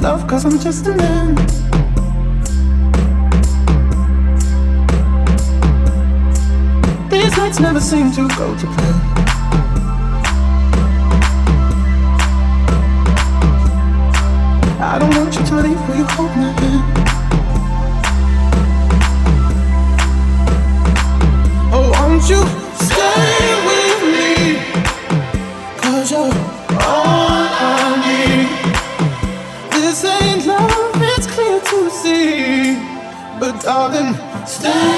love cause I'm just a man. These nights never seem to go to plan. I don't want you to leave, will you hold my hand? Oh, won't you? something. Stay.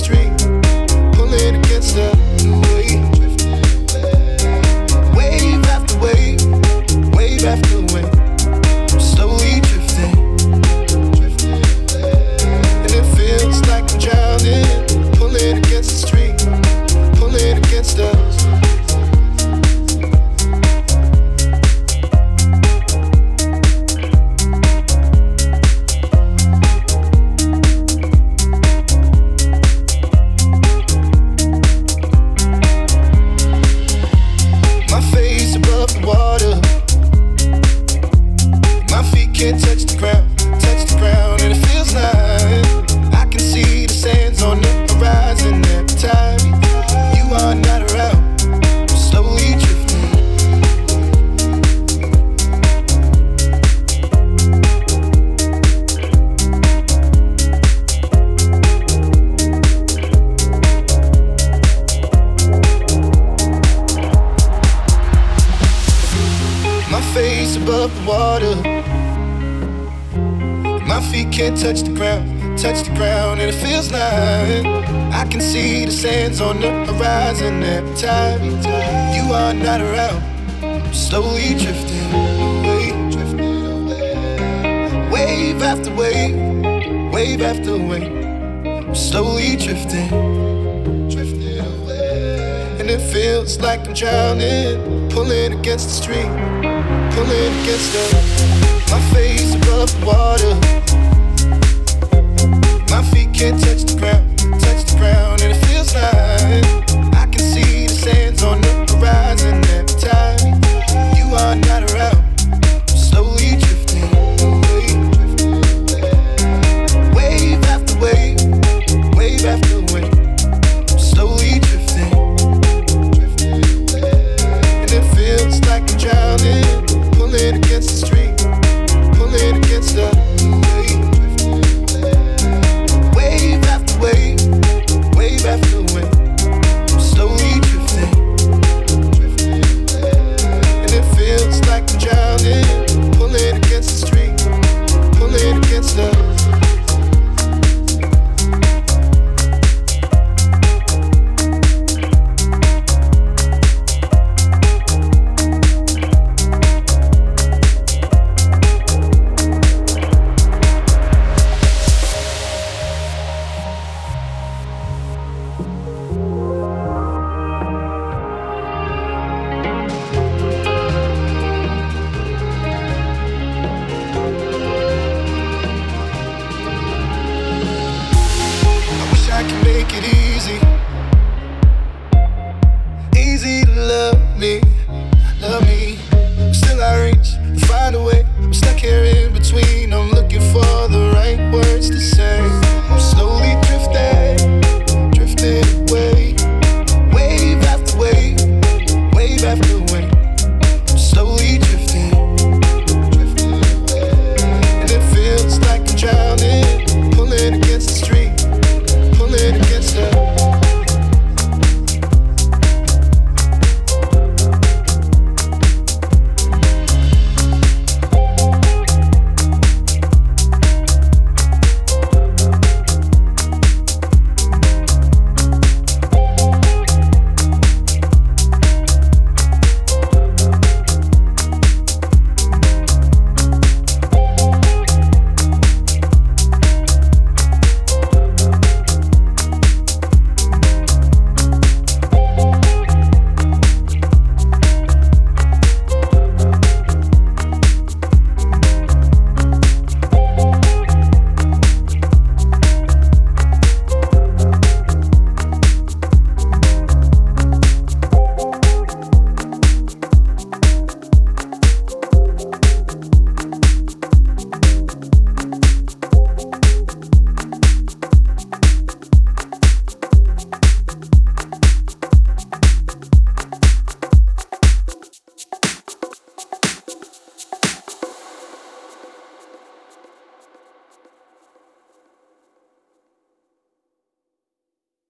wave. After wave, wave after wave. Time you are not around. I'm slowly drifting away. Wave after wave, wave after wave. I'm slowly drifting, drifting away. And it feels like I'm drowning, pulling against the stream, pulling against the my face above the water. My feet can't touch the ground,